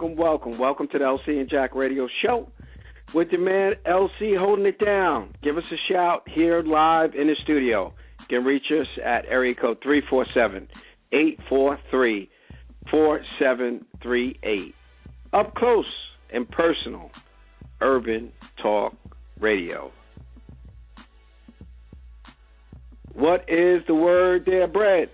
Welcome, welcome, welcome to the LC and Jack Radio Show with your man LC holding it down. Give us a shout here live in the studio. You can reach us at area code three four seven eight four three four seven three eight. Up close and personal, Urban Talk Radio. What is the word there, Brett?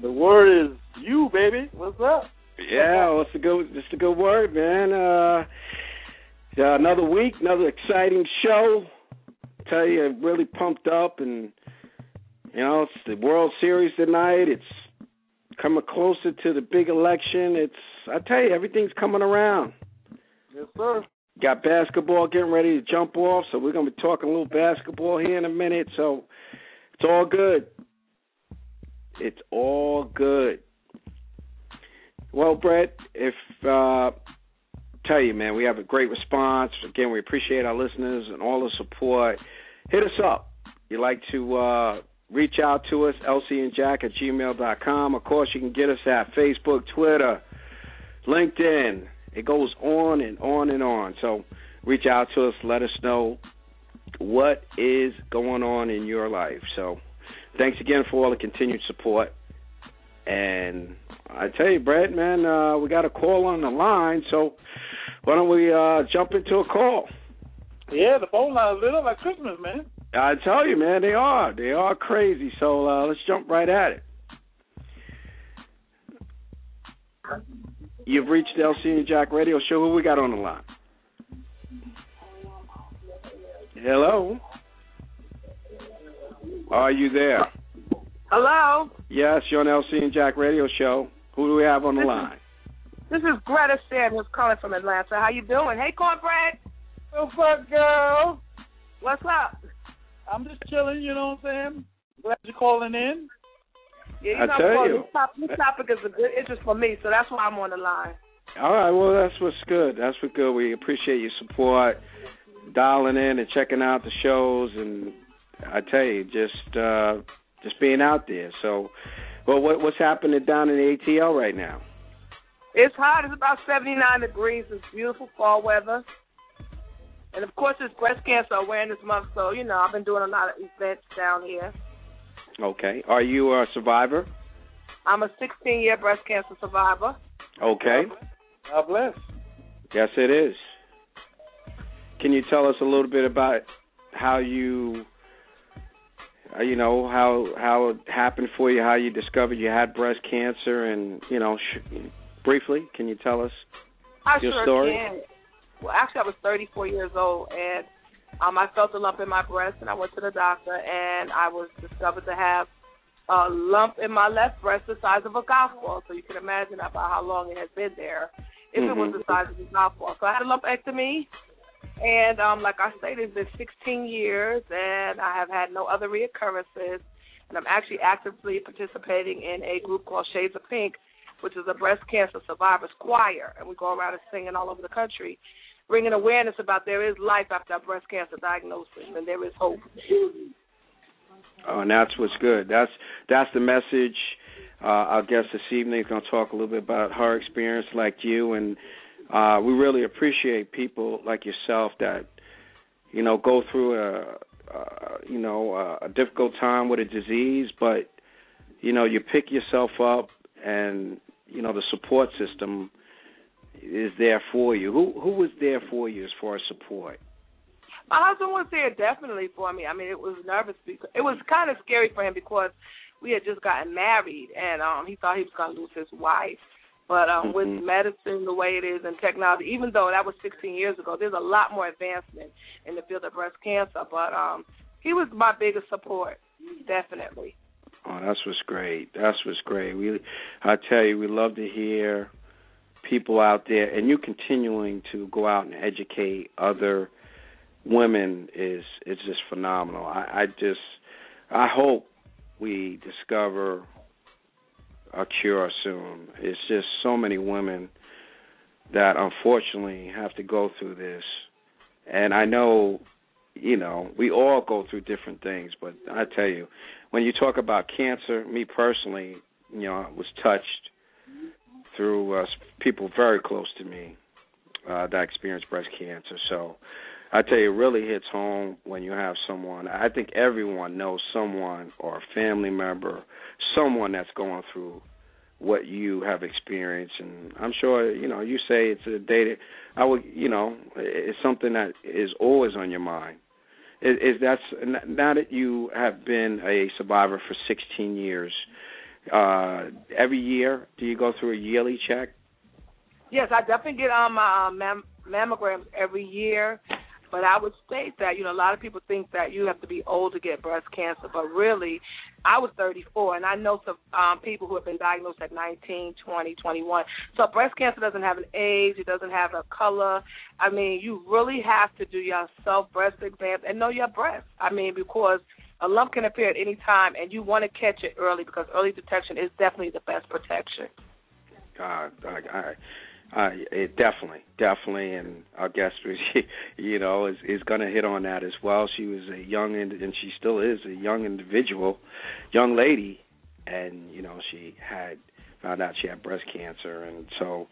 The word is you, baby. What's up? Yeah, well, it's a good, it's a good word, man. Uh, yeah, another week, another exciting show. I tell you, I'm really pumped up, and you know, it's the World Series tonight. It's coming closer to the big election. It's, I tell you, everything's coming around. Yes, sir. Got basketball getting ready to jump off, so we're gonna be talking a little basketball here in a minute. So it's all good. It's all good. Well, Brett, if uh, tell you, man, we have a great response. Again, we appreciate our listeners and all the support. Hit us up. You like to uh, reach out to us, lcandjack at gmail.com. Of course, you can get us at Facebook, Twitter, LinkedIn. It goes on and on and on. So reach out to us. Let us know what is going on in your life. So thanks again for all the continued support. And I tell you, Brett, man, uh, we got a call on the line, so why don't we uh, jump into a call? Yeah, the phone lines lit up like Christmas, man. I tell you, man, they are. They are crazy. So uh, let's jump right at it. You've reached the LC and Jack Radio Show. Who we got on the line? Hello. Are you there? Hello. Yes, you're on LC and Jack Radio Show. Who do we have on the this line? Is, this is Greta Sanders calling from Atlanta. How you doing? Hey, Cornbread. What's up, girl? What's up? I'm just chilling. You know what I'm saying? Glad you're calling in. Yeah, you I know, tell you. This topic, this topic is a good interest for me, so that's why I'm on the line. All right, well that's what's good. That's what's good. We appreciate your support, dialing in and checking out the shows, and I tell you, just uh just being out there. So, well, what, what's happening down in the ATL right now? It's hot. It's about 79 degrees. It's beautiful fall weather. And of course, it's Breast Cancer Awareness Month, so you know I've been doing a lot of events down here. Okay. Are you a survivor? I'm a 16 year breast cancer survivor. Okay. God bless. Yes, it is. Can you tell us a little bit about how you, uh, you know, how how it happened for you, how you discovered you had breast cancer, and you know, sh- briefly, can you tell us I your sure story? can. Well, actually, I was 34 years old, and um, I felt a lump in my breast, and I went to the doctor, and I was discovered to have a lump in my left breast the size of a golf ball. So you can imagine about how long it has been there. If it was Mhm. the size of a golf ball, so I had a lumpectomy, and um, like I stated, it's been 16 years, and I have had no other reoccurrences. And I'm actually actively participating in a group called Shades of Pink, which is a breast cancer survivors choir, and we go around and singing all over the country, bringing awareness about there is life after a breast cancer diagnosis, and there is hope. Oh, and that's what's good. That's that's the message. Uh, our guest this evening is going to talk a little bit about her experience, like you, and uh, we really appreciate people like yourself that you know go through a, a you know a, difficult time with a disease, but you know you pick yourself up and you know the support system is there for you. Who who was there for you as far as support? My husband was there definitely for me. I mean, it was nervous because it was kind of scary for him because we had just gotten married and um he thought he was going to lose his wife. But um, mm-hmm. with medicine the way it is and technology, even though that was 16 years ago, there's a lot more advancement in the field of breast cancer. But um, he was my biggest support, definitely. Oh, that's what's great. That's what's great. We, I tell you, we love to hear people out there, and you continuing to go out and educate other women is is just phenomenal. I, I just, I hope we discover a cure soon. It's just so many women that unfortunately have to go through this. And I know, you know, we all go through different things, but I tell you, when you talk about cancer, me personally, you know, I was touched through uh, people very close to me uh, that experienced breast cancer. So I tell you, it really hits home when you have someone. I think everyone knows someone or a family member, someone that's going through what you have experienced, and I'm sure you know. You say it's a data. I would, you know, it's something that is always on your mind. Is, is that's now that you have been a survivor for 16 years? Uh, every year, do you go through a yearly check? Yes, I definitely get on my uh, mam- mammograms every year. But I would state that, you know, a lot of people think that you have to be old to get breast cancer, but really, I was 34, and I know some um, people who have been diagnosed at 19, 20, 21. So breast cancer doesn't have an age, it doesn't have a color. I mean, you really have to do your self breast exams and know your breast. I mean, because a lump can appear at any time, and you want to catch it early because early detection is definitely the best protection. Uh, I, I uh, it definitely, definitely, and our guest, you know, is is going to hit on that as well. She was a young, and she still is a young individual, young lady, and you know, she had found out she had breast cancer, and so.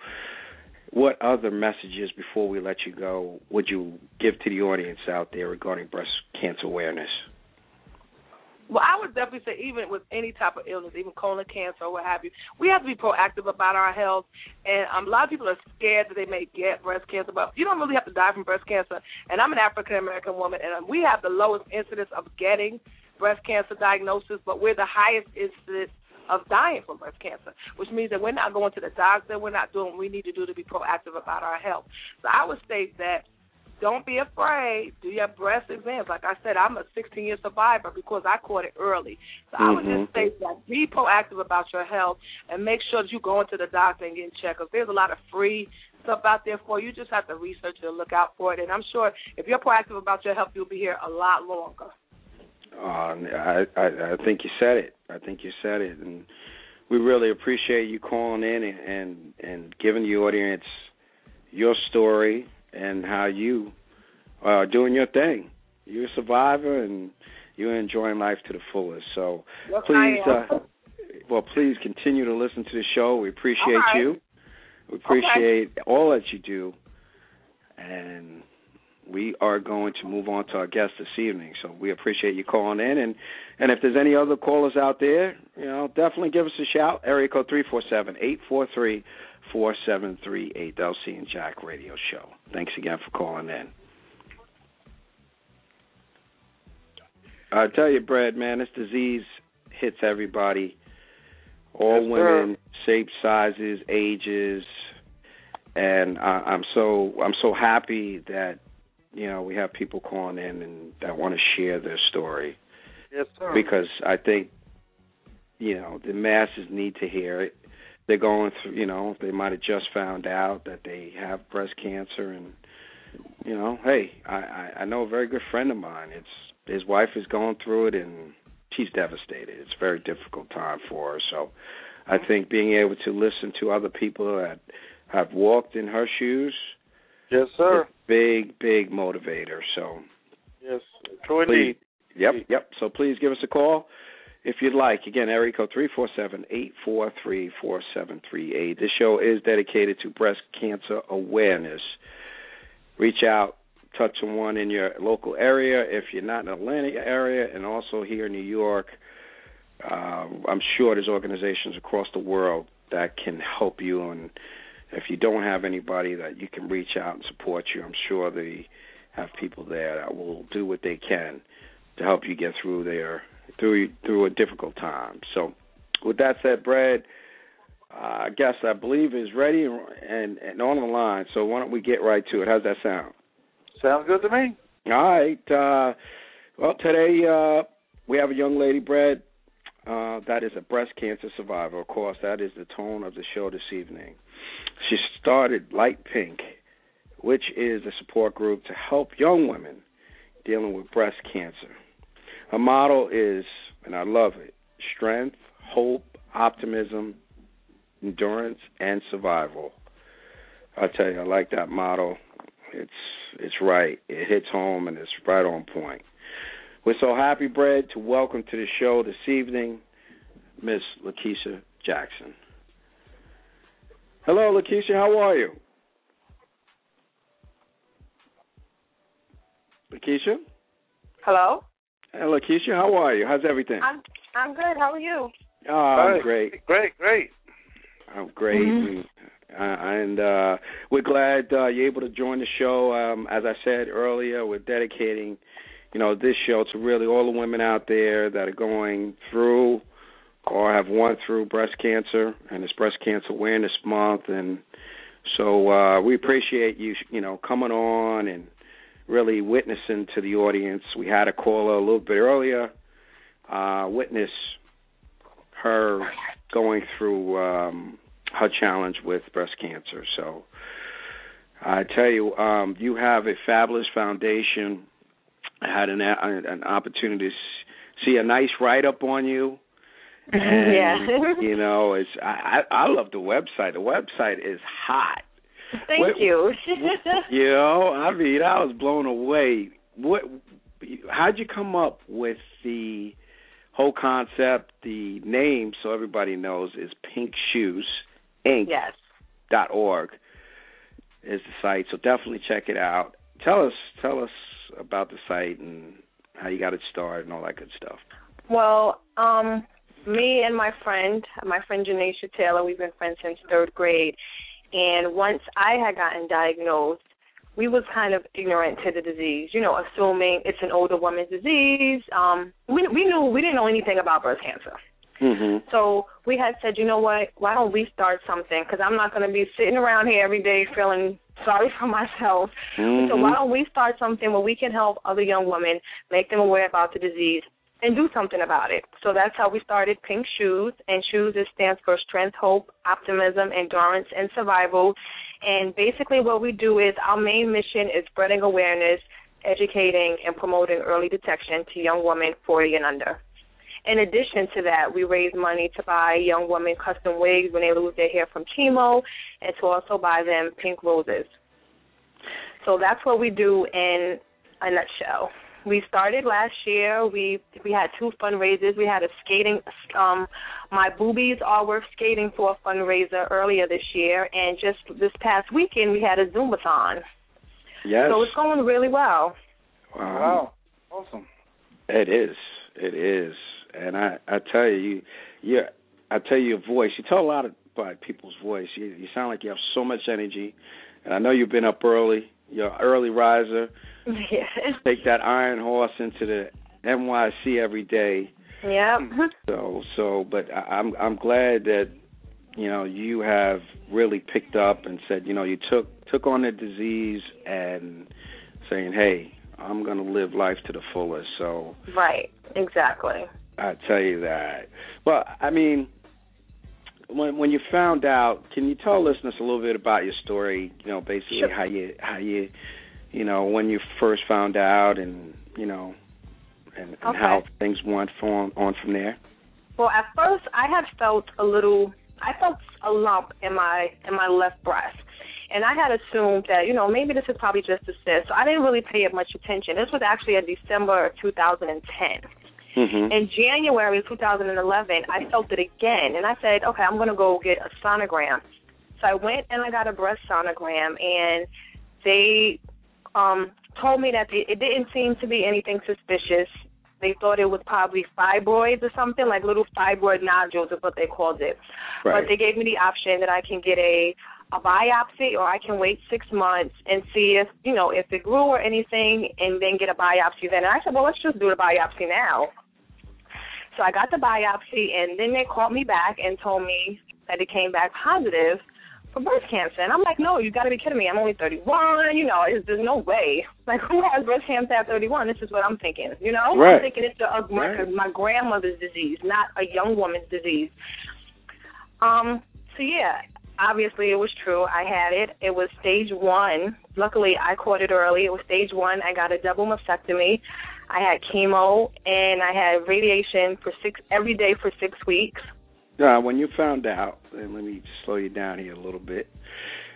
What other messages before we let you go would you give to the audience out there regarding breast cancer awareness? Well, I would definitely say even with any type of illness, even colon cancer or what have you, we have to be proactive about our health. And um, a lot of people are scared that they may get breast cancer, but you don't really have to die from breast cancer. And I'm an African American woman, and um, we have the lowest incidence of getting breast cancer diagnosis, but we're the highest incidence of dying from breast cancer, which means that we're not going to the doctor, we're not doing what we need to do to be proactive about our health. So I would state that don't be afraid. Do your breast exams. Like I said, I'm a 16 year survivor because I caught it early. So mm-hmm. I would just mm-hmm. say that be proactive about your health and make sure that you go into the doctor and get checked. Because there's a lot of free stuff out there for you. You just have to research it and look out for it. And I'm sure if you're proactive about your health, you'll be here a lot longer. Uh, I, I I think you said it. I think you said it, and we really appreciate you calling in and and, and giving the audience your story and how you are doing your thing. You're a survivor and you're enjoying life to the fullest. So yes, please, uh, well, please continue to listen to the show. We appreciate right. you. We appreciate okay. all that you do, and we are going to move on to our guest this evening. So we appreciate you calling in, and and if there's any other callers out there, you know, definitely give us a shout. Area code three four seven eight four three 4738 LC and Jack Radio Show. Thanks again for calling in. I tell you, Brad, man, this disease hits everybody, all yes, women, shapes, sizes, ages, and I, I'm so I'm so happy that you know we have people calling in and that want to share their story. Yes, sir. Because I think you know the masses need to hear it they're going through you know they might have just found out that they have breast cancer and you know hey i i, I know a very good friend of mine. It's his wife is going through it and she's devastated. It's a very difficult time for her. So i think being able to listen to other people that have walked in her shoes yes sir. big big motivator. So yes true indeed yep yep. So please give us a call if you'd like. Again, area code. This show is dedicated to breast cancer awareness. Reach out, touch someone in your local area. If you're not in the Atlanta area, and also here in New York, uh, I'm sure there's organizations across the world that can help you. And if you don't have anybody that you can reach out and support you, I'm sure they have people there that will do what they can to help you get through there through through a difficult time. So, with that said, Brad, uh, I guess I believe is ready and and on the line. So why don't we get right to it? How's that sound? Sounds good to me. All right. Uh, well, today uh, we have a young lady, Brad, uh, that is a breast cancer survivor. Of course, that is the tone of the show this evening. She started Light Pink, which is a support group to help young women dealing with breast cancer. Her motto is, and I love it, strength, hope, optimism, endurance, and survival. I tell you, I like that motto. It's it's right. It hits home and it's right on point. We're so happy, Brad, to welcome to the show this evening Miss Lakeisha Jackson. Hello, Lakeisha. How are you? Lakeisha? Hello? Hey, Lakeisha, how are you? How's everything? I'm I'm good. How are you? Oh, I'm great. Great, great. I'm great. Mhm. And, uh, and uh, we're glad uh, you're able to join the show. Um, as I said earlier, we're dedicating, you know, this show to really all the women out there that are going through or have won through breast cancer, and it's Breast Cancer Awareness Month, and so uh, we appreciate you, you know, coming on and really witnessing to the audience. We had a caller a little bit earlier, uh, witness her going through um, her challenge with breast cancer. So I tell you, um, you have a fabulous foundation. I had an, an opportunity to see a nice write up on you. And, yeah. you know, it's I, I I love the website. The website is hot. Thank What- you. You know, I mean, I was blown away. What? How'd you come up with the whole concept? The name, so everybody knows, is Pink Shoes Inc. yes. dot org is the site. So definitely check it out. Tell us, tell us about the site and how you got it started and all that good stuff. Well, um, me and my friend, my friend Janisha Taylor, we've been friends since third grade. And once I had gotten diagnosed, we was kind of ignorant to the disease, you know, assuming it's an older woman's disease. Um, we we knew we didn't know anything about breast cancer. Mhm. So we had said, you know what? Why don't we start something? Because I'm not going to be sitting around here every day feeling sorry for myself. So Mhm. why don't we start something where we can help other young women, make them aware about the disease, and do something about it. So that's how we started Pink Shoes, and Shoes it stands for Strength, Hope, Optimism, Endurance, and Survival. And basically, what we do is our main mission is spreading awareness, educating, and promoting early detection to young women 40 and under. In addition to that, we raise money to buy young women custom wigs when they lose their hair from chemo, and to also buy them pink roses. So that's what we do in a nutshell. We started last year. We we had two fundraisers. We had a skating, um, my boobies are worth skating for a fundraiser earlier this year, and just this past weekend we had a Zumbathon. Yes. So it's going really well. Wow. Awesome. It is. It is. And I I tell you, you you I tell you your voice. You tell a lot about people's voice. You you sound like you have so much energy. And I know you've been up early. You're an early riser. Yeah. Take that iron horse into the NYC every day. Yep. So so but I, I'm I'm glad that you know you have really picked up and said, you know, you took took on the disease and saying, "Hey, I'm going to live life to the fullest." So Right. Exactly. I tell you that. Well, I mean, when when you found out, can you tell listeners a little bit about your story? You know, basically Sure. how you how you, you know, when you first found out, and you know, and, and Okay. how things went from on from there. Well, at first I had felt a little. I felt a lump in my in my left breast, and I had assumed that you know maybe this is probably just a cyst. So I didn't really pay it much attention. This was actually in December of 2010. Mm-hmm. In January of 2011, I felt it again, and I said, okay, I'm going to go get a sonogram. So I went and I got a breast sonogram, and they um told me that it, it didn't seem to be anything suspicious. they thought it was probably fibroids or something, like little fibroid nodules is what they called it. Right. But they gave me the option that I can get a a biopsy or I can wait six months and see if you know if it grew or anything, and then get a biopsy then. And I said, well, let's just do the biopsy now. So I got the biopsy, and then they called me back and told me that it came back positive for breast cancer. And I'm like, no, you got to be kidding me. I'm only 31. You know, it's, there's no way. Like, who has breast cancer at 31? This is what I'm thinking. You know, Right. I'm thinking it's a, a, Right. my grandmother's disease, not a young woman's disease. Um. So yeah, obviously it was true. I had it. It was stage one. Luckily, I caught it early. It was stage one. I got a double mastectomy. I had chemo and I had radiation for six every day for six weeks. Uh, when you found out, and let me slow you down here a little bit.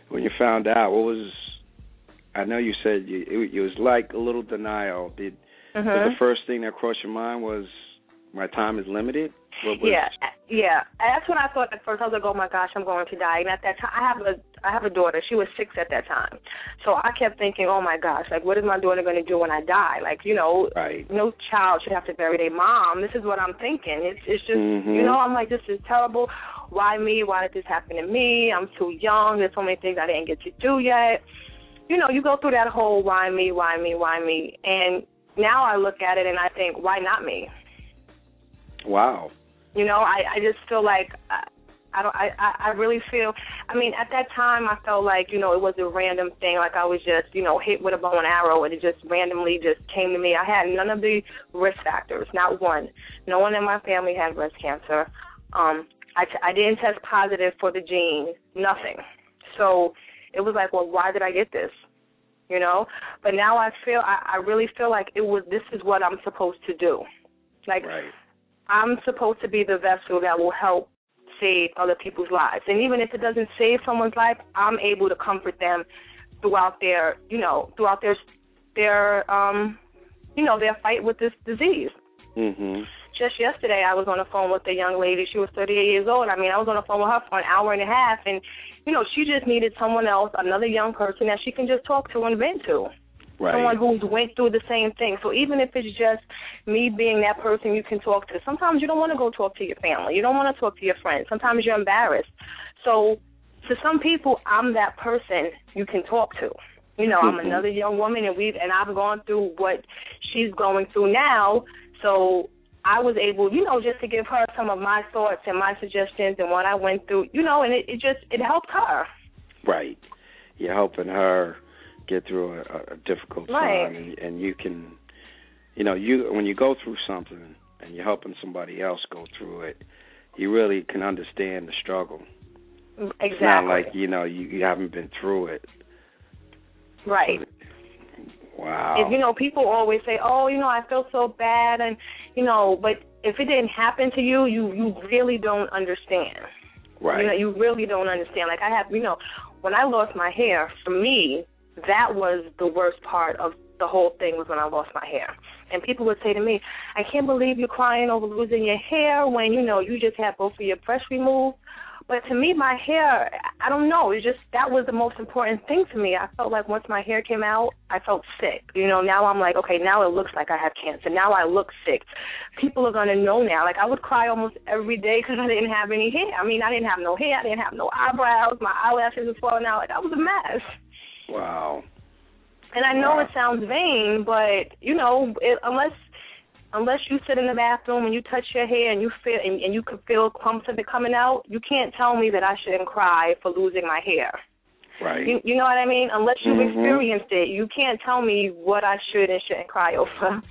When you found out, what was? I know you said you, it, it was like a little denial. Did Mhm. but the first thing that crossed your mind was my time is limited? What was, Yeah, yeah. That's what I thought at first. I was like, "Oh my gosh, I'm going to die." And at that time, I have a I have a daughter. She was six at that time, so I kept thinking, "Oh my gosh, like what is my daughter going to do when I die?" Like you know, Right. no child should have to bury their mom. This is what I'm thinking. It's it's just Mhm. you know, I'm like, this is terrible. Why me? Why did this happen to me? I'm too young. There's so many things I didn't get to do yet. You know, you go through that whole why me, why me, why me, and now I look at it and I think, why not me? Wow. You know, I I just feel like I, I don't I I I really feel. I mean, at that time, I felt like you know it was a random thing. Like I was just you know hit with a bow and arrow, and it just randomly just came to me. I had none of the risk factors, not one. No one in my family had breast cancer. Um, I t- I didn't test positive for the gene, nothing. So it was like, well, why did I get this? You know, but now I feel I, I really feel like it was this is what I'm supposed to do. Like Right. I'm supposed to be the vessel that will help save other people's lives. And even if it doesn't save someone's life, I'm able to comfort them throughout their, you know, throughout their their um you know, their fight with this disease. Mhm. Just yesterday I was on the phone with a young lady. She was 38 years old. I mean, I was on the phone with her for an hour and a half and you know, she just needed someone else, another young person that she can just talk to and vent to Right. someone who's went through the same thing. So even if it's just me being that person you can talk to, sometimes you don't want to go talk to your family. You don't want to talk to your friends. Sometimes you're embarrassed. So to some people, I'm that person you can talk to. You know, I'm Mhm. another young woman, and we've and I've gone through what she's going through now. So I was able, you know, just to give her some of my thoughts and my suggestions and what I went through, you know, and it, it just it helped her. Right. You're helping her get through a, a difficult Right. time, and, and you can, you know, you when you go through something and you're helping somebody else go through it, you really can understand the struggle. Exactly. It's not like you know you, you haven't been through it. right. Wow. If, you know, people always say, "Oh, you know, I feel so bad," and you know, but if it didn't happen to you, you you really don't understand. right. You know, you really don't understand. Like I have, you know, when I lost my hair, for me, that was the worst part of the whole thing was when I lost my hair. And people would say to me, "I can't believe you're crying over losing your hair when you know you just had both of your breasts removed." But to me, my hair, I don't know. It's just that was the most important thing to me. I felt like once my hair came out, I felt sick. You know, now I'm like, okay, now it looks like I have cancer. Now I look sick. People are gonna know now. Like I would cry almost every day because I didn't have any hair. I mean, I didn't have no hair. I didn't have no eyebrows. My eyelashes were falling out. Like I was a mess. Wow. And I know Wow. it sounds vain, but you know, it, unless unless you sit in the bathroom and you touch your hair and you feel and, and you can feel clumps of it coming out, you can't tell me that I shouldn't cry for losing my hair. Right. You, you know what I mean? Unless you've Mhm. experienced it, you can't tell me what I should and shouldn't cry over.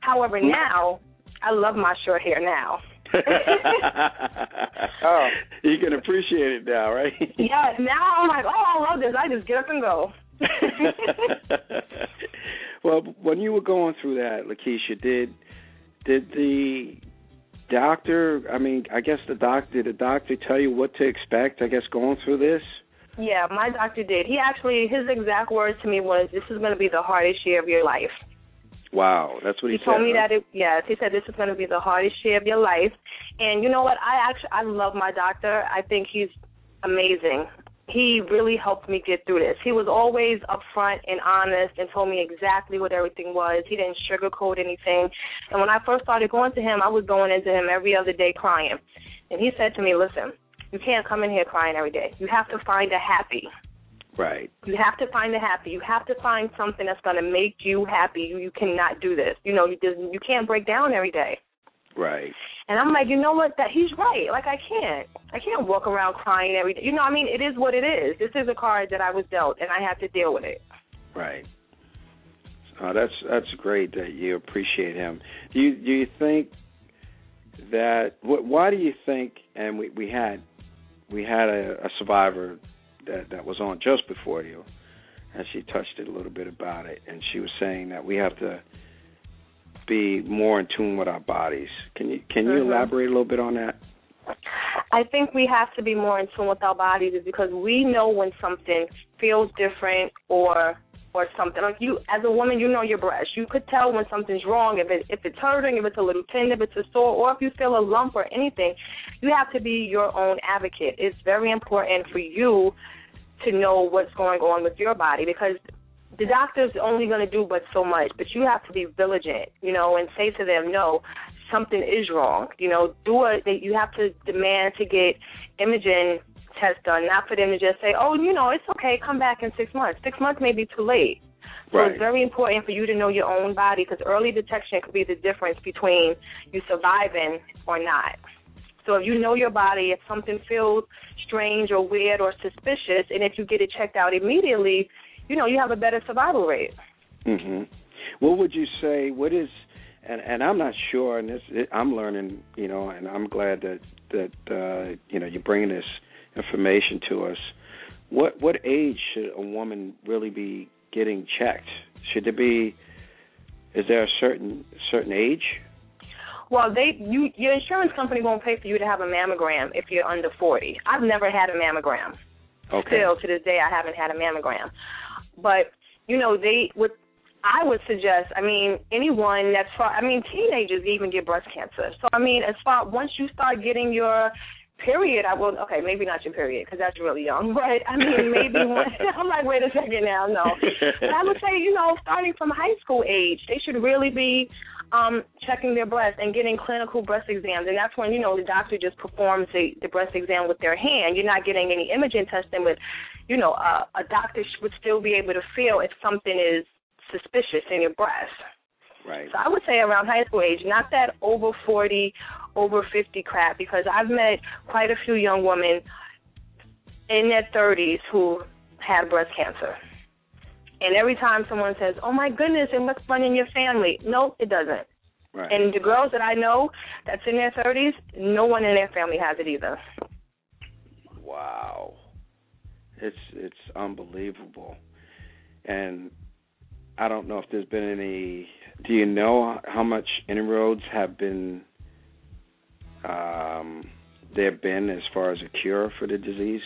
However, now I love my short hair now. oh, you can appreciate it now, right? Yeah, now I'm like, oh, I love this. I just get up and go. well, when you were going through that, Lakeisha, did did the doctor? I mean, I guess the doctor. Did the doctor tell you what to expect? I guess going through this. Yeah, my doctor did. He actually, his exact words to me was, "This is going to be the hardest year of your life." Wow, that's what he, He told me huh? that it. Yes, he said this is going to be the hardest year of your life. And you know what? I actually, I love my doctor. I think he's amazing. he really helped me get through this. He was always upfront and honest and told me exactly what everything was. He didn't sugarcoat anything. And when I first started going to him, I was going into him every other day crying. And he said to me, "Listen, you can't come in here crying every day. You have to find a happy. Right. You have to find the happy. You have to find something that's going to make you happy. You, you cannot do this. You know, you just you can't break down every day. Right. And I'm like, you know what? That he's right. Like I can't, I can't walk around crying every day. You know, I mean, it is what it is. This is a card that I was dealt, and I have to deal with it. Right. Uh, that's that's great that you appreciate him. Do you do you think that? Wh- why do you think? And we we had we had a, a survivor that that was on just before you, and she touched it a little bit about it, and she was saying that we have to be more in tune with our bodies. Can you can you Mhm. elaborate a little bit on that? I think we have to be more in tune with our bodies is because we know when something feels different or or something. Like you as a woman, you know your breast. You could tell when something's wrong, if it if it's hurting, if it's a little tender, if it's a sore, or if you feel a lump or anything. You have to be your own advocate. It's very important for you to know what's going on with your body because the doctor's only going to do but so much, but you have to be vigilant, you know, and say to them, no, something is wrong. You know, do it. You have to demand to get imaging tests done, not for them to just say, oh, you know, it's okay, come back in six months. Six months may be too late. So Right. it's very important for you to know your own body because early detection could be the difference between you surviving or not. So if you know your body, if something feels strange or weird or suspicious, and if you get it checked out immediately, you know you have a better survival rate. hmm What would you say? What is, and and I'm not sure, and this I'm learning, you know, and I'm glad that that uh, you know you're bringing this information to us. What what age should a woman really be getting checked? Should there be? Is there a certain certain age? Well, they you your insurance company won't pay for you to have a mammogram if you're under 40. I've never had a mammogram. Okay. Still to this day, I haven't had a mammogram. But you know, they would. I would suggest. I mean, anyone that's far. I mean, teenagers even get breast cancer. So I mean, as far once you start getting your period, I will. Okay, maybe not your period because that's really young. But I mean, maybe one. I'm like, wait a second now, no. But I would say, you know, starting from high school age, they should really be um checking their breast and getting clinical breast exams and that's when you know the doctor just performs the, the breast exam with their hand you're not getting any imaging testing but you know a, a doctor would still be able to feel if something is suspicious in your breast Right. so I would say around high school age, not that over 40, over 50 crap, because I've met quite a few young women in their 30s who had breast cancer. And every time someone says, "Oh my goodness, it must run in your family," no, it doesn't. Right. And the girls that I know that's in their 30s, no one in their family has it either. Wow. It's it's unbelievable. And I don't know if there's been any do you know how much inroads have been um there been as far as a cure for the disease?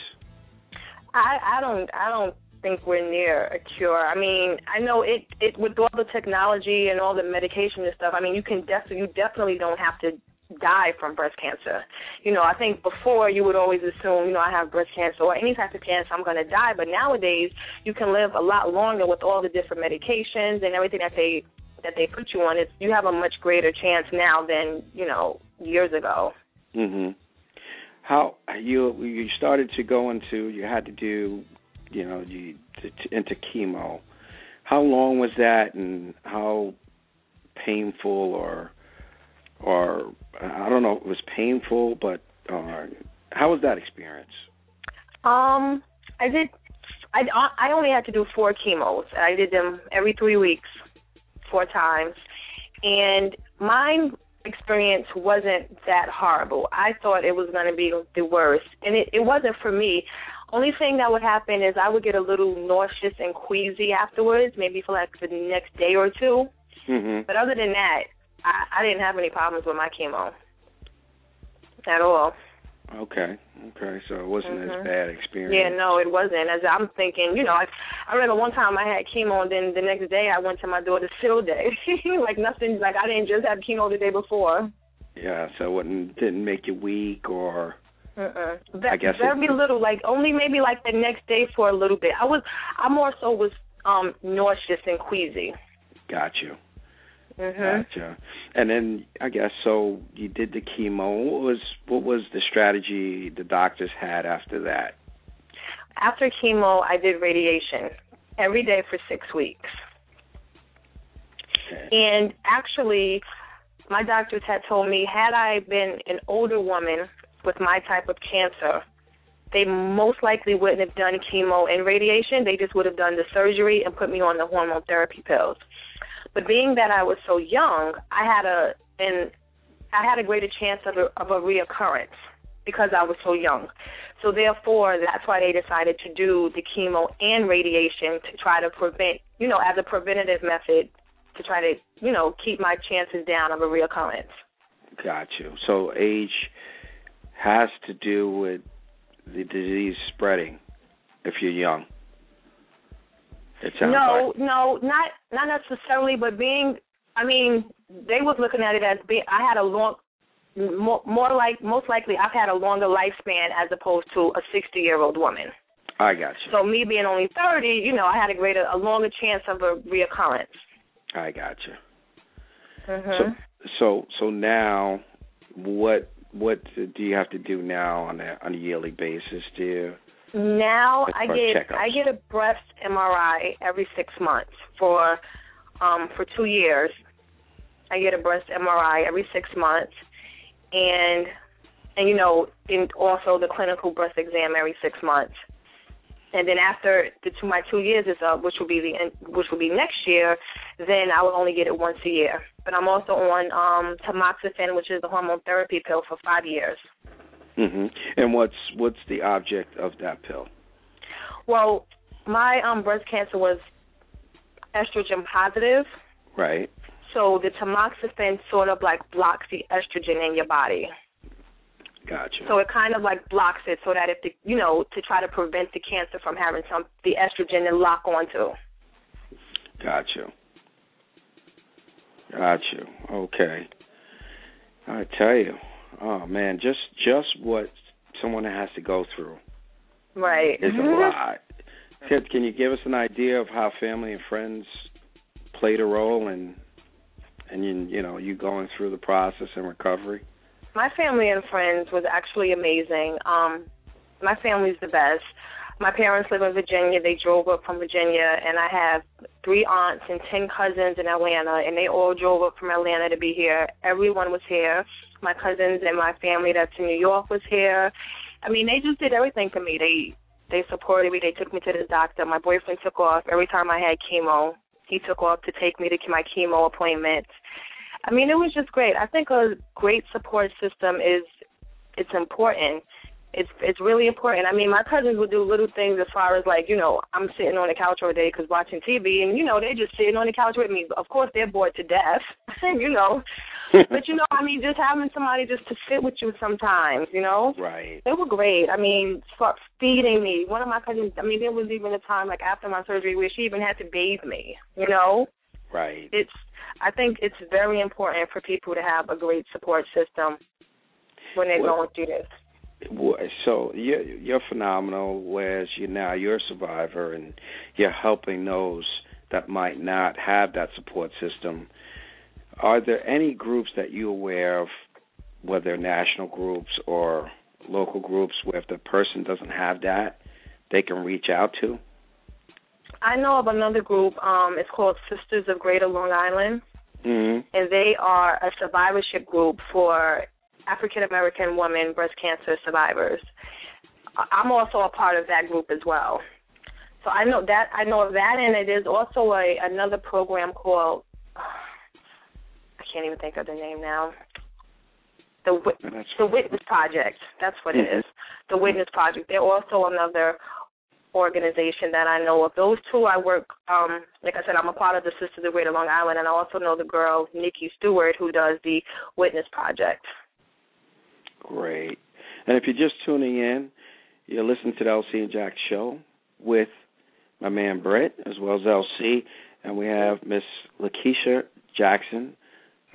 I I don't I don't think we're near a cure. I mean, I know it it with all the technology and all the medication and stuff. I mean, you can definitely you definitely don't have to die from breast cancer. You know, I think before you would always assume, you know, I have breast cancer or any type of cancer, I'm going to die. But nowadays, you can live a lot longer with all the different medications and everything that they that they put you on. It's you have a much greater chance now than you know years ago. Mhm. How you you started to go into you had to do you know you to, to, into chemo. How long was that and how painful or or I don't know it was painful but uh, how was that experience? Um, I did. I I only had to do four chemos. I did them every three weeks, four times, and my experience wasn't that horrible. I thought it was going to be the worst, and it, it wasn't for me. Only thing that would happen is I would get a little nauseous and queasy afterwards, maybe for like the next day or two. Mhm. But other than that, I, I didn't have any problems with my chemo at all. Okay. Okay. So it wasn't Mhm. as bad experience. Yeah, no, it wasn't. As I'm thinking, you know, I I remember one time I had chemo, and then the next day I went to my daughter's field day. like nothing, like I didn't just have chemo the day before. Yeah, so it wouldn't didn't make you weak or Uh-uh. I guess very it, little, like only maybe like the next day for a little bit. I was, I more so was um nauseous and queasy. Got you. Mhm. Gotcha. And then I guess so. You did the chemo. What was what was the strategy the doctors had after that? After chemo, I did radiation every day for six weeks. Okay. And actually, my doctors had told me had I been an older woman with my type of cancer, they most likely wouldn't have done chemo and radiation. They just would have done the surgery and put me on the hormone therapy pills. But being that I was so young, I had a and I had a greater chance of a, of a reoccurrence because I was so young. So therefore, that's why they decided to do the chemo and radiation to try to prevent, you know, as a preventative method to try to, you know, keep my chances down of a reoccurrence. Got you. So age has to do with the disease spreading if you're young. It sounds no, like. no, not not necessarily, but being, I mean, they was looking at it as being, I had a long, more, more like, most likely, I've had a longer lifespan as opposed to a 60 year old woman. I got you. So me being only 30, you know, I had a greater, a longer chance of a reoccurrence. I got you. Mhm. So so now, what what do you have to do now on a on a yearly basis, dear? Now I get checkups. I get a breast MRI every six months for um for two years. I get a breast MRI every six months, and and you know, and also the clinical breast exam every six months. And then after the two, my two years is up, which will be the end- which will be next year, then I will only get it once a year. But I'm also on um tamoxifen, which is a hormone therapy pill, for five years. hmm And what's what's the object of that pill? Well, my um breast cancer was estrogen positive, Right. so the tamoxifen sort of like blocks the estrogen in your body. Gotcha. So it kind of like blocks it so that if the you know, to try to prevent the cancer from having some the estrogen to lock onto. Got you. Got you. Okay. I tell you, oh man, just just what someone has to go through Right. Mhm. a lot. Can, can you give us an idea of how family and friends played a role in, and you you know you going through the process and recovery? My family and friends was actually amazing. Um, my family's the best. My parents live in Virginia. They drove up from Virginia, and I have three aunts and ten cousins in Atlanta, and they all drove up from Atlanta to be here. Everyone was here. My cousins and my family that's in New York was here. I mean, they just did everything for me. They they supported me. They took me to the doctor. My boyfriend took off every time I had chemo. He took off to take me to my chemo appointments. I mean, it was just great. I think a great support system is it's important. It's it's really important. I mean, my cousins would do little things as far as like, you know, I'm sitting on the couch all day because watching TV, and you know, they're just sitting on the couch with me. Of course, they're bored to death, you know. but you know, I mean, just having somebody just to sit with you sometimes, you know. right. They were great. I mean, feeding me. One of my cousins. I mean, there was even a time like after my surgery where she even had to bathe me. You know, Right. it's. I think it's very important for people to have a great support system when they're Well- going through this. So you're you're phenomenal. Whereas you now you're a survivor, and you're helping those that might not have that support system. Are there any groups that you're aware of, whether national groups or local groups, where if the person doesn't have that, they can reach out to? I know of another group. Um, it's called Sisters of Greater Long Island, Mm-hmm. and they are a survivorship group for African American women breast cancer survivors. I'm also a part of that group as well. So I know that I know of that, and it is also a another program called I can't even think of the name now. The the Witness Project. That's what it Mhm. The Witness Project. They're also another organization that I know of. Those two I work um like I said, I'm a part of the Sisters of Greater Long Island and I also know the girl, Nikki Stewart, who does the Witness Project. Great. And if you're just tuning in, you're listening to the LC and Jack show with my man Brett as well as LC, and we have Miss Lakeisha Jackson,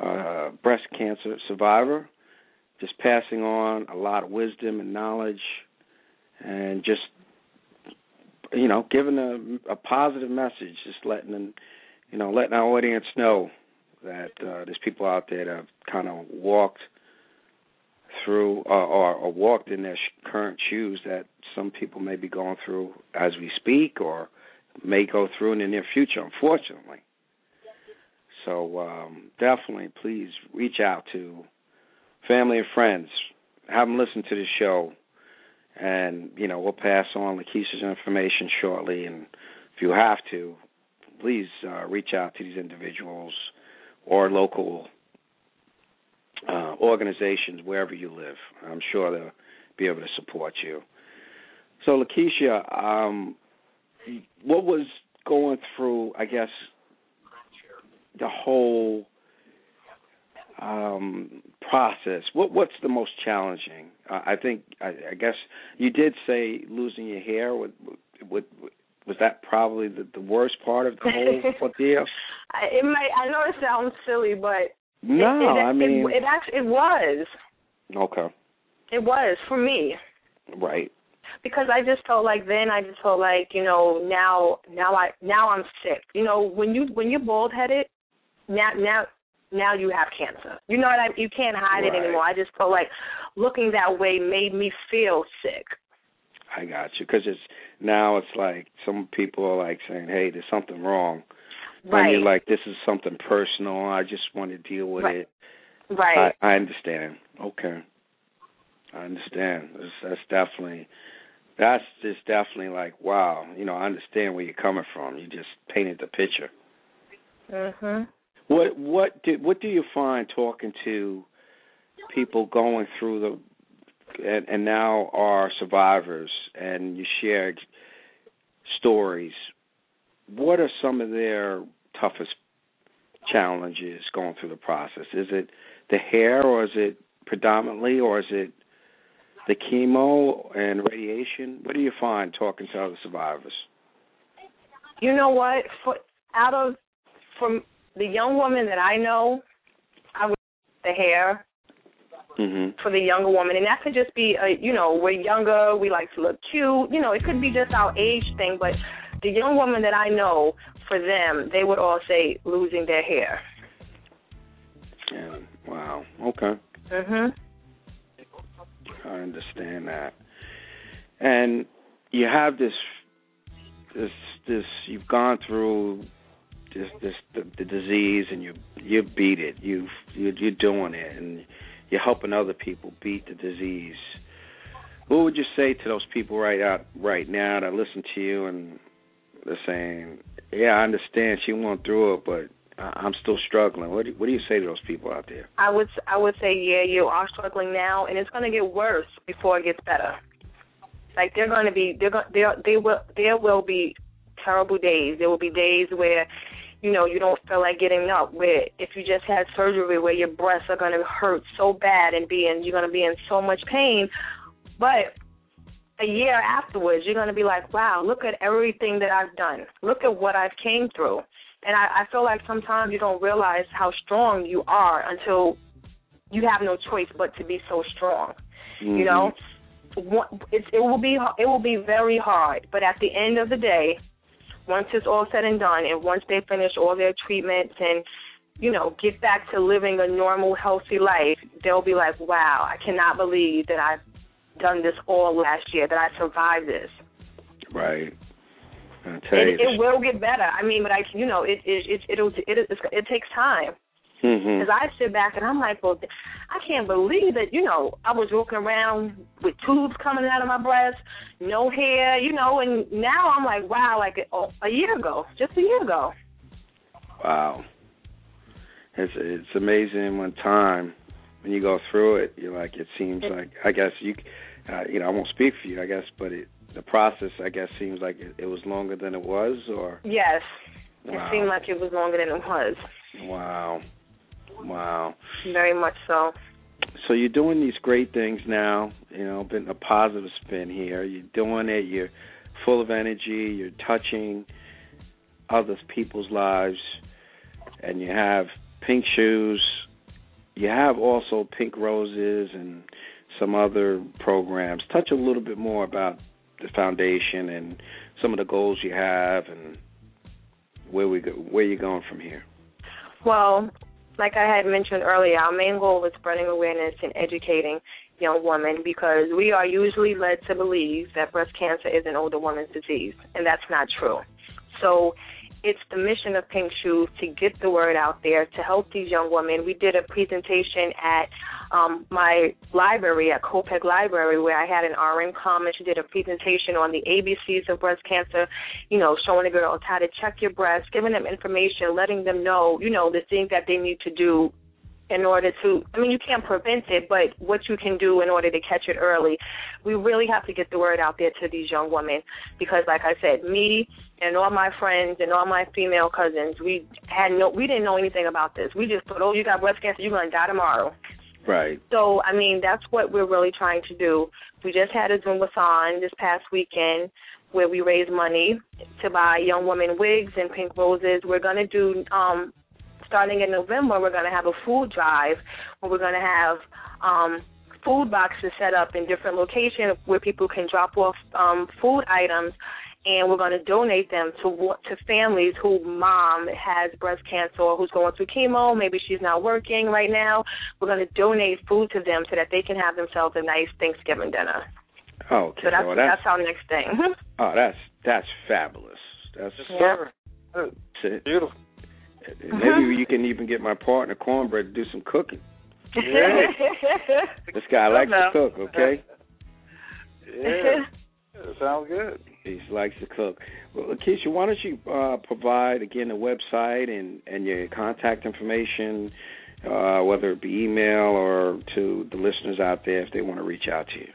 uh, breast cancer survivor, just passing on a lot of wisdom and knowledge, and just you know giving a, a positive message, just letting them, you know letting our audience know that uh, there's people out there that have kind of walked through uh, or, or walked in their sh- current shoes that some people may be going through as we speak or may go through in the near future, unfortunately. So um, definitely, please reach out to family and friends. Have them listen to the show, and you know we'll pass on Lakeisha's information shortly. And if you have to, please uh, reach out to these individuals or local uh, organizations wherever you live. I'm sure they'll be able to support you. So, Lakeisha, um, what was going through, I guess, the whole um, process? What what's the most challenging? I think I, I guess you did say losing your hair. With, with, was that probably the, the worst part of the whole ordeal? it might. I know it sounds silly, but no, it, it, I mean it, it actually it was. Okay. It was for me. Right. Because I just felt like then I just felt like you know now now I now I'm sick. You know when you when you're bald headed, now now now you have cancer. You know what I you can't hide right. it anymore. I just felt like looking that way made me feel sick. I got you because it's now it's like some people are like saying, "Hey, there's something wrong." Right. And you're like, "This is something personal. I just want to deal with right. it." Right. I, I understand. Okay. I understand. That's, that's definitely that's just definitely like wow. You know, I understand where you're coming from. You just painted the picture. Mhm. What what do what do you find talking to people going through the and, and now are survivors and you share stories? What are some of their toughest challenges going through the process? Is it the hair, or is it predominantly, or is it the chemo and radiation? What do you find talking to other survivors? You know what? For out of from the young woman that I know, I would the hair mm-hmm. for the younger woman, and that could just be a you know we're younger, we like to look cute, you know it could be just our age thing, but the young woman that I know, for them, they would all say losing their hair. Yeah. Wow. Okay. Mhm. I understand that. And you have this this this you've gone through this this the, the disease and you you beat it. You've you you're doing it and you're helping other people beat the disease. What would you say to those people right out right now that listen to you and they're saying, "Yeah, I understand she went through it, but I'm still struggling." What do, what do you say to those people out there? I would I would say yeah, you are struggling now, and it's going to get worse before it gets better. Like they're going to be they're going they will there will be terrible days. There will be days where you know you don't feel like getting up. Where if you just had surgery, where your breasts are going to hurt so bad and be in you're going to be in so much pain, but a year afterwards, you're going to be like, wow, look at everything that I've done. Look at what I've came through. And I, I feel like sometimes you don't realize how strong you are until you have no choice but to be so strong. Mm-hmm. You know, it, it will be it will be very hard, but at the end of the day, once it's all said and done, and once they finish all their treatments and you know get back to living a normal, healthy life, they'll be like, wow, I cannot believe that I've done this all last year, that I survived this. Right. It, it will get better. I mean, but I, you know, it it it it'll, it it, it takes time. Because mm-hmm. I sit back and I'm like, well, I can't believe that. You know, I was walking around with tubes coming out of my breast, no hair, you know, and now I'm like, wow, like a, a year ago, just a year ago. Wow. It's it's amazing when time when you go through it, you're like it seems like I guess you uh, you know I won't speak for you I guess, but it, the process I guess seems like it, it was longer than it was, or yes, wow. it seemed like it was longer than it was. Wow, wow, very much so. So you're doing these great things now, you know, been a positive spin here. You're doing it. You're full of energy. You're touching other people's lives, and you have pink shoes you have also Pink Roses and some other programs. Touch a little bit more about the foundation and some of the goals you have and where we go, where you're going from here. Well, like I had mentioned earlier, our main goal is spreading awareness and educating young women because we are usually led to believe that breast cancer is an older woman's disease, and that's not true. So it's the mission of Pink Shoes to get the word out there to help these young women. We did a presentation at um, my library at Kopec Library where I had an RN come and she did a presentation on the ABCs of breast cancer, you know, showing the girls how to check your breast, giving them information, letting them know, you know, the things that they need to do in order to I mean you can't prevent it, but what you can do in order to catch it early. We really have to get the word out there to these young women because like I said, me and all my friends and all my female cousins, we had no we didn't know anything about this. We just thought, Oh, you got breast cancer, you're gonna die tomorrow. Right. So I mean that's what we're really trying to do. We just had a Zumbathon this past weekend where we raised money to buy young women wigs and pink roses. We're gonna do um starting in November, we're going to have a food drive where we're going to have um, food boxes set up in different locations where people can drop off um, food items, and we're going to donate them to to families whose mom has breast cancer or who's going through chemo. Maybe she's not working right now. We're going to donate food to them so that they can have themselves a nice Thanksgiving dinner. Oh, okay. So that's well, that's, that's our next thing. oh, that's that's fabulous. That's yeah. beautiful. Maybe uh-huh. you can even get my partner Cornbread to do some cooking. Yeah. this guy likes to cook, okay? yeah. Sounds good. He likes to cook. Well, Keisha, why don't you uh, provide again the website and and your contact information, uh, whether it be email or to the listeners out there if they want to reach out to you.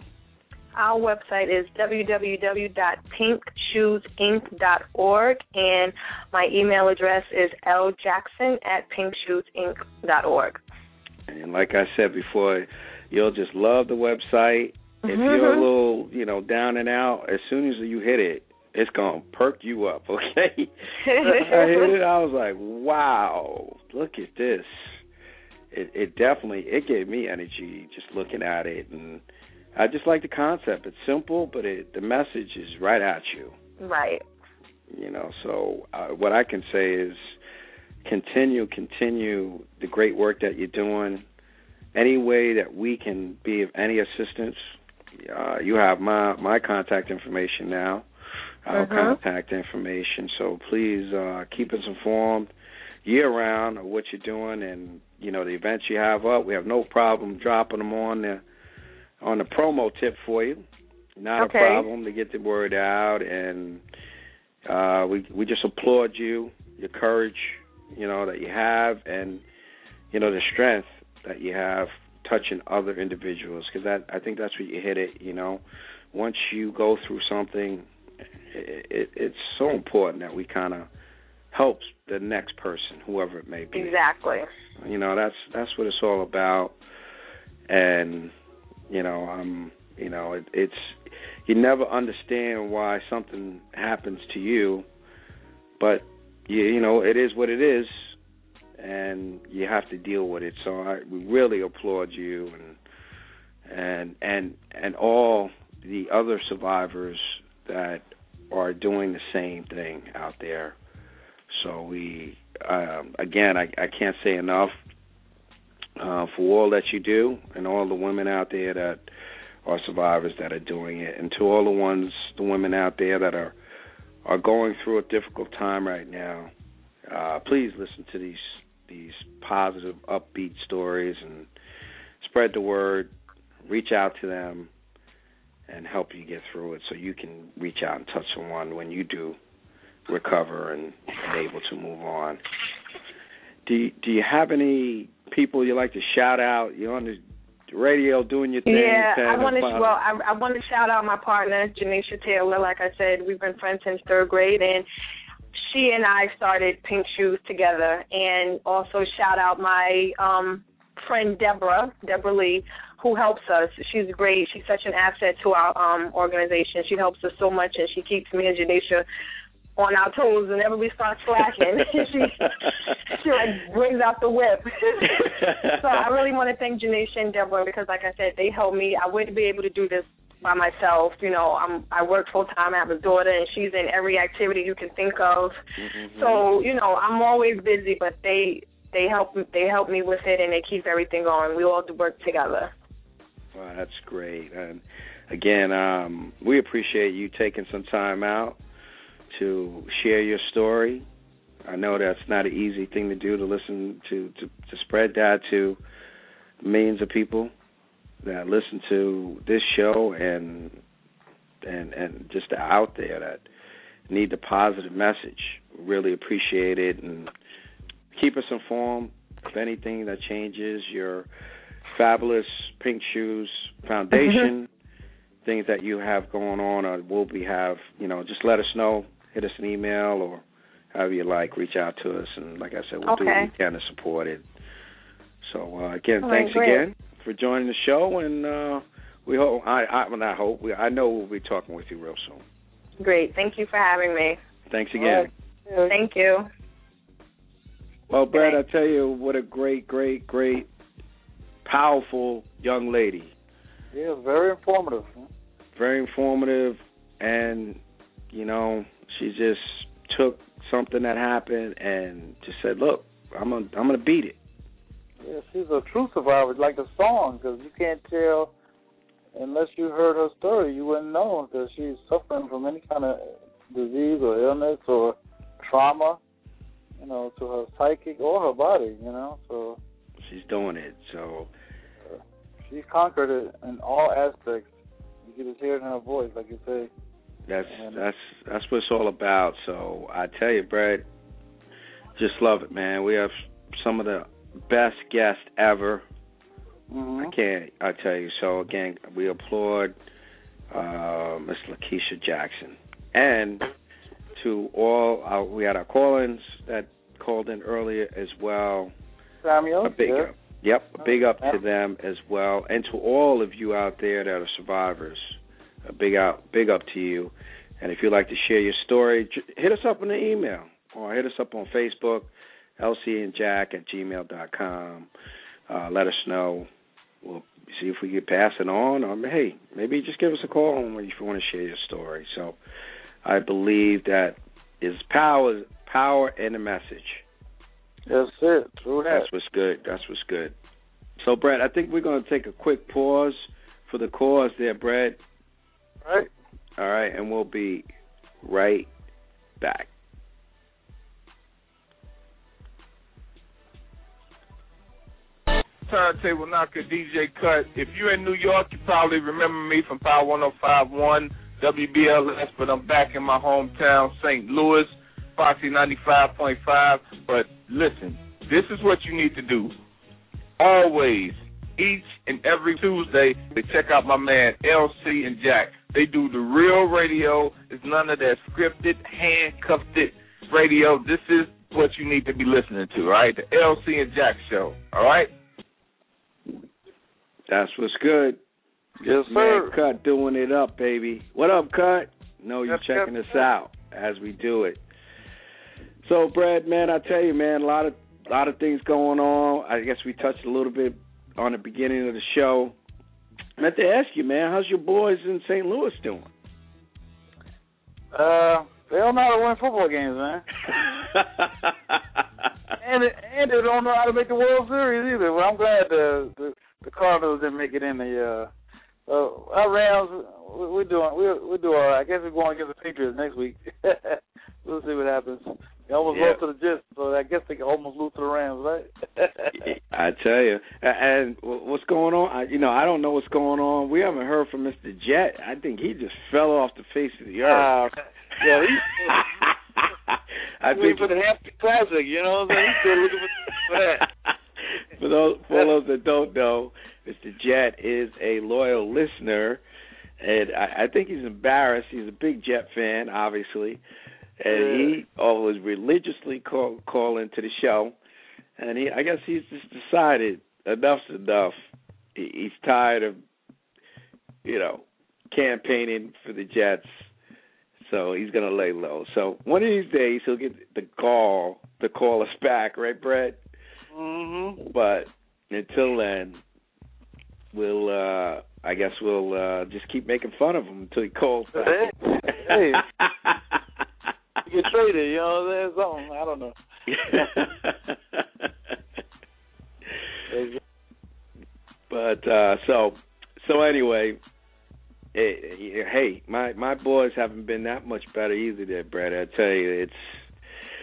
Our website is www.pinkshoesinc.org, and my email address is ljackson at pinkshoesinc.org. And like I said before, you'll just love the website. If mm-hmm. you're a little, you know, down and out, as soon as you hit it, it's gonna perk you up. Okay. I hit it. I was like, wow, look at this. It, it definitely it gave me energy just looking at it and I just like the concept. It's simple, but it, the message is right at you. Right. You know, so uh, what I can say is continue, continue the great work that you're doing. Any way that we can be of any assistance, uh, you have my my contact information now, our uh-huh. contact information. So please uh, keep us informed year round of what you're doing and you know the events you have up. We have no problem dropping them on the on a promo tip for you. Not okay. a problem to get the word out, and uh, we we just applaud you, your courage, you know that you have, and you know the strength that you have touching other individuals. Because that I think that's where you hit it. You know, once you go through something, it, it, it's so important that we kind of helps the next person, whoever it may be. Exactly. You know, that's that's what it's all about, and you know, um, you know, it, it's you never understand why something happens to you, but you, you know, it is what it is, and you have to deal with it. So I we really applaud you and and and and all the other survivors that are doing the same thing out there. So we, um, again, I, I can't say enough uh, for all that you do and all the women out there that are survivors that are doing it, and to all the ones, the women out there that are are going through a difficult time right now. Uh, please listen to these these positive, upbeat stories and spread the word. Reach out to them and help you get through it, so you can reach out and touch someone when you do recover and, and able to move on. Do you, do you have any people you like to shout out? You're on the radio doing your thing. Yeah, I want to. Well, I, I want to shout out my partner, Janisha Taylor. Like I said, we've been friends since third grade, and she and I started Pink Shoes together. And also shout out my um friend Deborah, Deborah Lee, who helps us. She's great. She's such an asset to our um organization. She helps us so much, and she keeps me and Janisha on our toes whenever we start slacking. she she like brings out the whip. so I really want to thank Janae and Deborah because, like I said, they helped me. I wouldn't be able to do this by myself. You know, I'm I work full time. I have a daughter, and she's in every activity you can think of. Mm-hmm. So you know, I'm always busy, but they they help they help me with it, and they keep everything going. We all do work together. Wow, that's great. And again, um, we appreciate you taking some time out to share your story. I know that's not an easy thing to do to listen to to, to spread that to millions of people that listen to this show and and and just out there that need the positive message. Really appreciate it and keep us informed if anything that changes your fabulous Pink Shoes Foundation, mm-hmm. things that you have going on or will be have, you know, just let us know. Hit us an email or however you like, reach out to us and like I said, we'll okay. do what we can to support it. So uh, again, thanks again for joining the show, and uh, we hope I I well, not hope we I know we'll be talking with you real soon. Great, thank you for having me. Thanks again. Right. Thank you. Well, Brad, I tell you, what a great, great, great, powerful young lady. Yeah, very informative. Very informative, and you know, she just took something that happened and just said, "Look, I'm gonna, I'm gonna beat it." Yeah, she's a true survivor, like the song, because you can't tell unless you heard her story. You wouldn't know that she's suffering from any kind of disease or illness or trauma, you know, to her psychic or her body. You know, so she's doing it. So she's conquered it in all aspects. You can just hear it in her voice, like you say. That's and, that's that's what it's all about. So I tell you, Brad, just love it, man. We have some of the best guest ever. Mm-hmm. I can't. I tell you. So again, we applaud uh, Miss Lakeisha Jackson, and to all our, we had our call-ins that called in earlier as well. Samuel, a big yeah. up. Yep, a big up to them as well, and to all of you out there that are survivors. A big out, big up to you. And if you'd like to share your story, hit us up in the email or hit us up on Facebook lcandjack at gmail dot com. Uh, let us know. We'll see if we can pass it on, or hey, maybe just give us a call if you want to share your story. So, I believe that is power, power in the message. That's it. True that. That's what's good. That's what's good. So, Brett, I think we're going to take a quick pause for the cause there, Brett. All right. All right, and we'll be right back. Turntable knocker DJ Cut. If you're in New York, you probably remember me from Power 1051 WBLS, but I'm back in my hometown, St. Louis, Foxy 95.5. But listen, this is what you need to do. Always, each and every Tuesday, they check out my man LC and Jack. They do the real radio. It's none of that scripted, handcuffed radio. This is what you need to be listening to, right? The LC and Jack show, all right? That's what's good. Yes, sir. Man, Cut doing it up, baby. What up, Cut? Know you're checking us out as we do it. So, Brad, man, I tell you, man, a lot of a lot of things going on. I guess we touched a little bit on the beginning of the show. I meant to ask you, man, how's your boys in St. Louis doing? Uh, they don't know how to win football games, man. and and they don't know how to make the World Series either. Well, I'm glad the the the Cardinals didn't make it in the uh uh our Rams we're doing we're we're doing all right. I guess we're going against the Patriots next week. we'll see what happens. They almost yeah. lost to the Jets, so I guess they can almost lose to the Rams, right? I tell you, and what's going on? I, you know, I don't know what's going on. We haven't heard from Mr. Jet. I think he just fell off the face of the earth. Uh, yeah, he's I think for the Hampton Classic. You know, what I'm saying? he's still looking for, for that. for those for those that don't know, Mr. Jet is a loyal listener, and I, I think he's embarrassed. He's a big Jet fan, obviously, and he always religiously call call into the show. And he, I guess, he's just decided enough's enough. He, he's tired of, you know, campaigning for the Jets. So he's gonna lay low. So one of these days he'll get the call to call us back, right, Brett? Mhm. But until then, we'll uh I guess we'll uh just keep making fun of him until he calls back. Hey, hey. You get traded, you know what I'm saying? Something. I don't know. but uh so so anyway, eh, hey, my my boys haven't been that much better either, there, Brad. I tell you, it's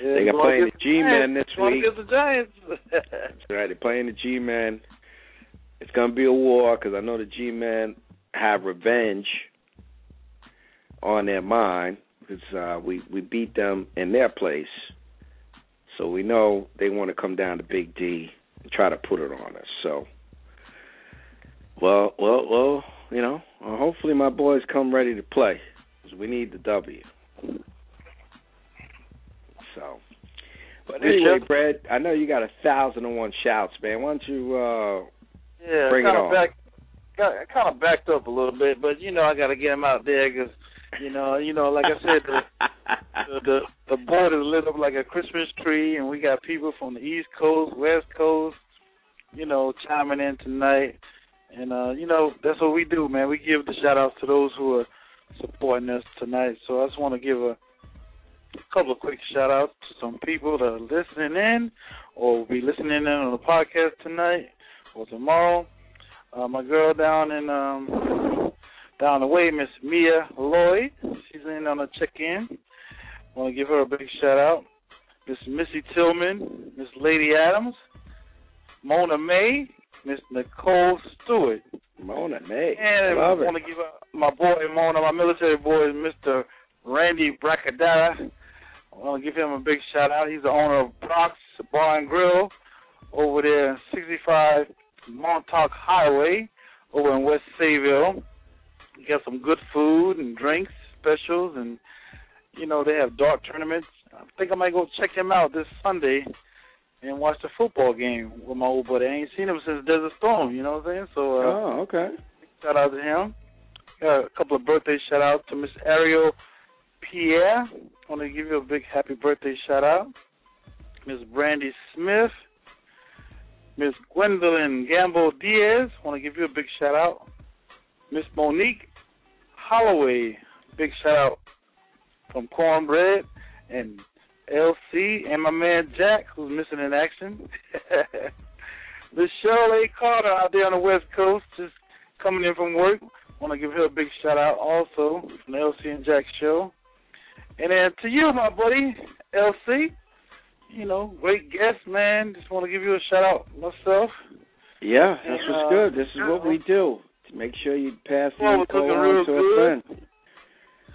Yeah, they got playing the G-men this Going week. against the Giants. That's right. They're playing the G-men. It's gonna be a war because I know the G-men have revenge on their mind because uh, we we beat them in their place, so we know they want to come down to Big D and try to put it on us. So, well, well, well, you know, hopefully my boys come ready to play because we need the W. So. But anyway. Brad, I know you got a thousand and one shouts, man. Why don't you uh Yeah, Bring it on. back, got kind of backed up a little bit, but you know I got to get him out there because you know, you know, like I said, the, the the the board is lit up like a Christmas tree, and we got people from the East Coast, West Coast, you know, chiming in tonight, and uh, you know that's what we do, man. We give the shout outs to those who are supporting us tonight. So I just want to give a couple of quick shout outs to some people that are listening in, or will be listening in on the podcast tonight or tomorrow. Uh, my girl down in um down the way, Miss Mia Lloyd. She's in on a check in. Want to give her a big shout out. Miss Missy Tillman, Miss Lady Adams, Mona May, Miss Nicole Stewart. Mona May. And I want to give my boy Mona, my military boy, Mr. Randy Bracadara. I want to give him a big shout out. He's the owner of Brock's Bar and Grill over there, 65 Montauk Highway, over in West Sayville. You got some good food and drinks, specials, and you know they have dart tournaments. I think I might go check him out this Sunday and watch the football game with my old buddy. I ain't seen him since Desert Storm. You know what I'm saying? So uh, Oh, okay. Shout out to him. Got a couple of birthday shout outs to Miss Ariel Pierre. I Want to give you a big happy birthday shout out. Miss Brandy Smith. Miss Gwendolyn Gamble Diaz. I Want to give you a big shout out. Miss Monique Holloway. Big shout out from Cornbread and LC and my man Jack, who's missing in action. Miss Shirley Carter out there on the West Coast, just coming in from work. Want to give her a big shout out also from the LC and Jack show. And then to you, my buddy, LC, you know, great guest, man. Just want to give you a shout out myself. Yeah, that's And, what's uh, good. This is what we do. To make sure you pass the info on to a friend.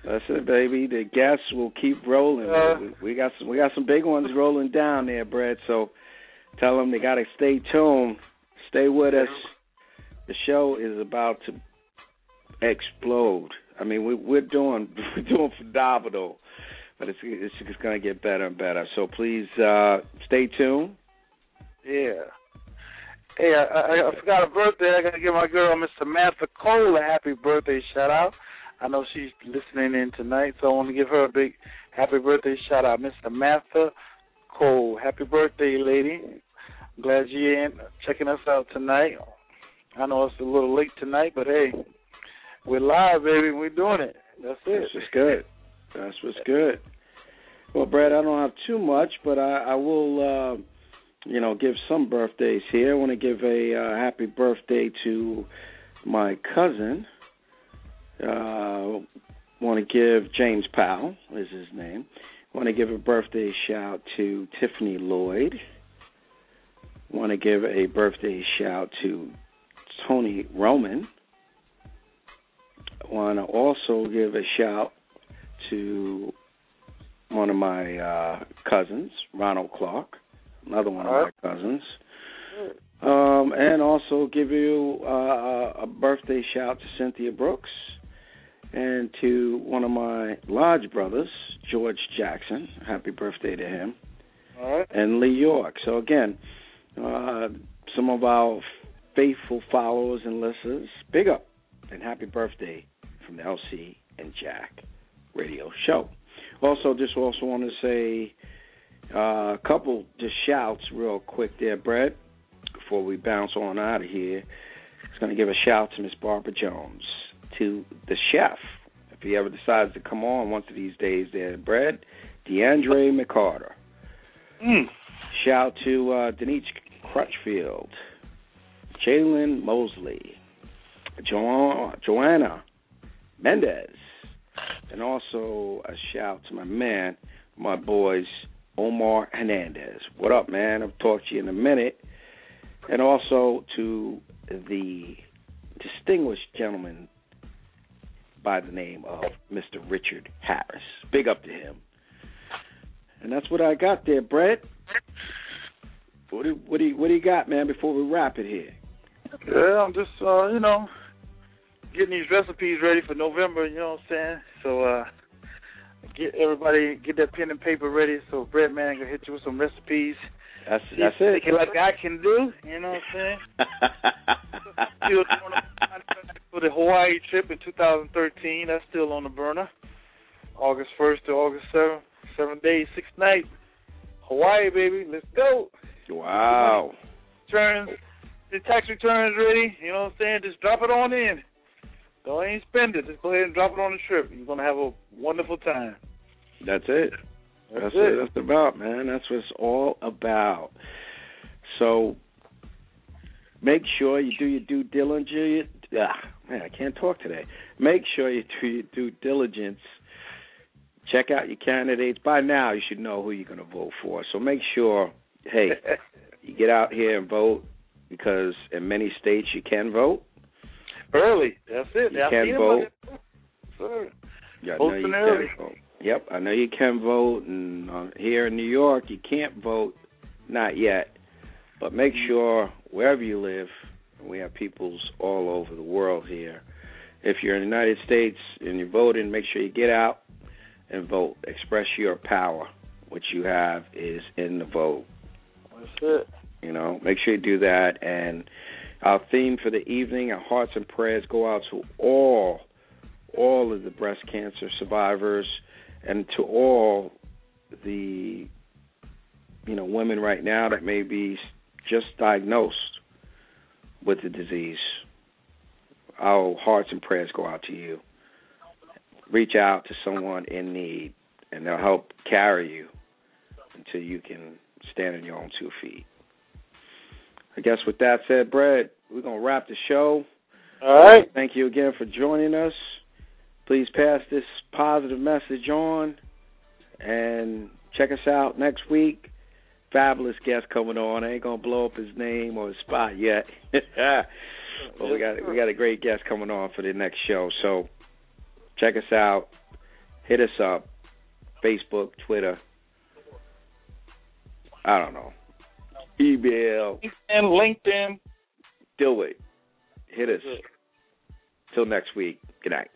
That's it, baby. The guests will keep rolling. Uh, we, we got some. We got some big ones rolling down there, Brad. So tell them they got to stay tuned. Stay with us. The show is about to explode. I mean, we, we're doing we're doing phenomenal, but it's it's just going to get better and better. So please uh, stay tuned. Yeah. Hey, I, I, I forgot a birthday. I got to give my girl, Miss Samantha Cole, a happy birthday shout out. I know she's listening in tonight, so I want to give her a big happy birthday shout out, Miss Samantha Cole. Happy birthday, lady. I'm glad you're in checking us out tonight. I know it's a little late tonight, but hey, we're live, baby. We're doing it. That's it. That's what's good. That's what's good. Well, Brad, I don't have too much, but I, I will, uh, you know, give some birthdays here. I want to give a uh, happy birthday to my cousin. Uh, want to give James Powell is his name. Want to give a birthday shout to Tiffany Lloyd. Want to give a birthday shout to Tony Roman. Want to also give a shout to one of my uh, cousins, Ronald Clark, another one of my cousins. Um, and also give you uh, a birthday shout to Cynthia Brooks and to one of my lodge brothers, George Jackson. Happy birthday to him. All right. And Lee York. So again, uh, some of our faithful followers and listeners, big up and happy birthday from the LC and Jack radio show. Also, just also want to say uh, a couple just shouts real quick there, Brett, before we bounce on out of here. It's going to give a shout to Miss Barbara Jones, to the chef, if he ever decides to come on one of these days there, Brett, DeAndre McCarter. Mm. Shout to uh, Denise Crutchfield, Jalen Mosley, jo- Joanna Mendez, and also a shout to my man, my boys, Omar Hernandez. What up, man? I'll talk to you in a minute. And also to the distinguished gentleman by the name of Mr. Richard Harris. Big up to him. And that's what I got there, Brett. What do, what do you what do you got, man? Before we wrap it here. Yeah, I'm just uh, you know getting these recipes ready for November. You know what I'm saying? So uh, get everybody get that pen and paper ready. So Bread Man gonna hit you with some recipes. That's that's it. Like I can do. You know what I'm saying? Still doing a- for the Hawaii trip in 2013. That's still on the burner. August 1st to August 7th. Seven days, six nights. Hawaii, baby. Let's go. wow. Returns, the tax returns ready. You know what I'm saying? Just drop it on in. Don't ain't spend it. Just go ahead and drop it on the trip. You're gonna have a wonderful time. That's it. That's, That's it. what it's about, man. That's what it's all about. So make sure you do your due diligence. Ah, man, I can't talk today. Make sure you do your due diligence. Check out your candidates. By now, you should know who you're going to vote for. So make sure, hey, you get out here and vote because in many states you can vote. Early. That's it. You I can vote. Sir. Yeah, Voting you early. can vote. Yep, I know you can vote, and uh, here in New York you can't vote, not yet. But make sure wherever you live, we have peoples all over the world here. If you're in the United States and you're voting, make sure you get out and vote. Express your power. What you have is in the vote. That's it. You know, make sure you do that. And our theme for the evening, our hearts and prayers go out to all, all of the breast cancer survivors, and to all the, you know, women right now that may be just diagnosed with the disease. Our hearts and prayers go out to you. Reach out to someone in need, and they'll help carry you until you can stand on your own two feet. I guess with that said, Brett, we're going to wrap the show. All right. Thank you again for joining us. Please pass this positive message on and check us out next week. Fabulous guest coming on. I ain't gonna blow up his name or his spot yet. but we got we got a great guest coming on for the next show. So check us out. Hit us up. Facebook, Twitter. I don't know. Email. And LinkedIn. Do it. Hit us. Till next week. Good night.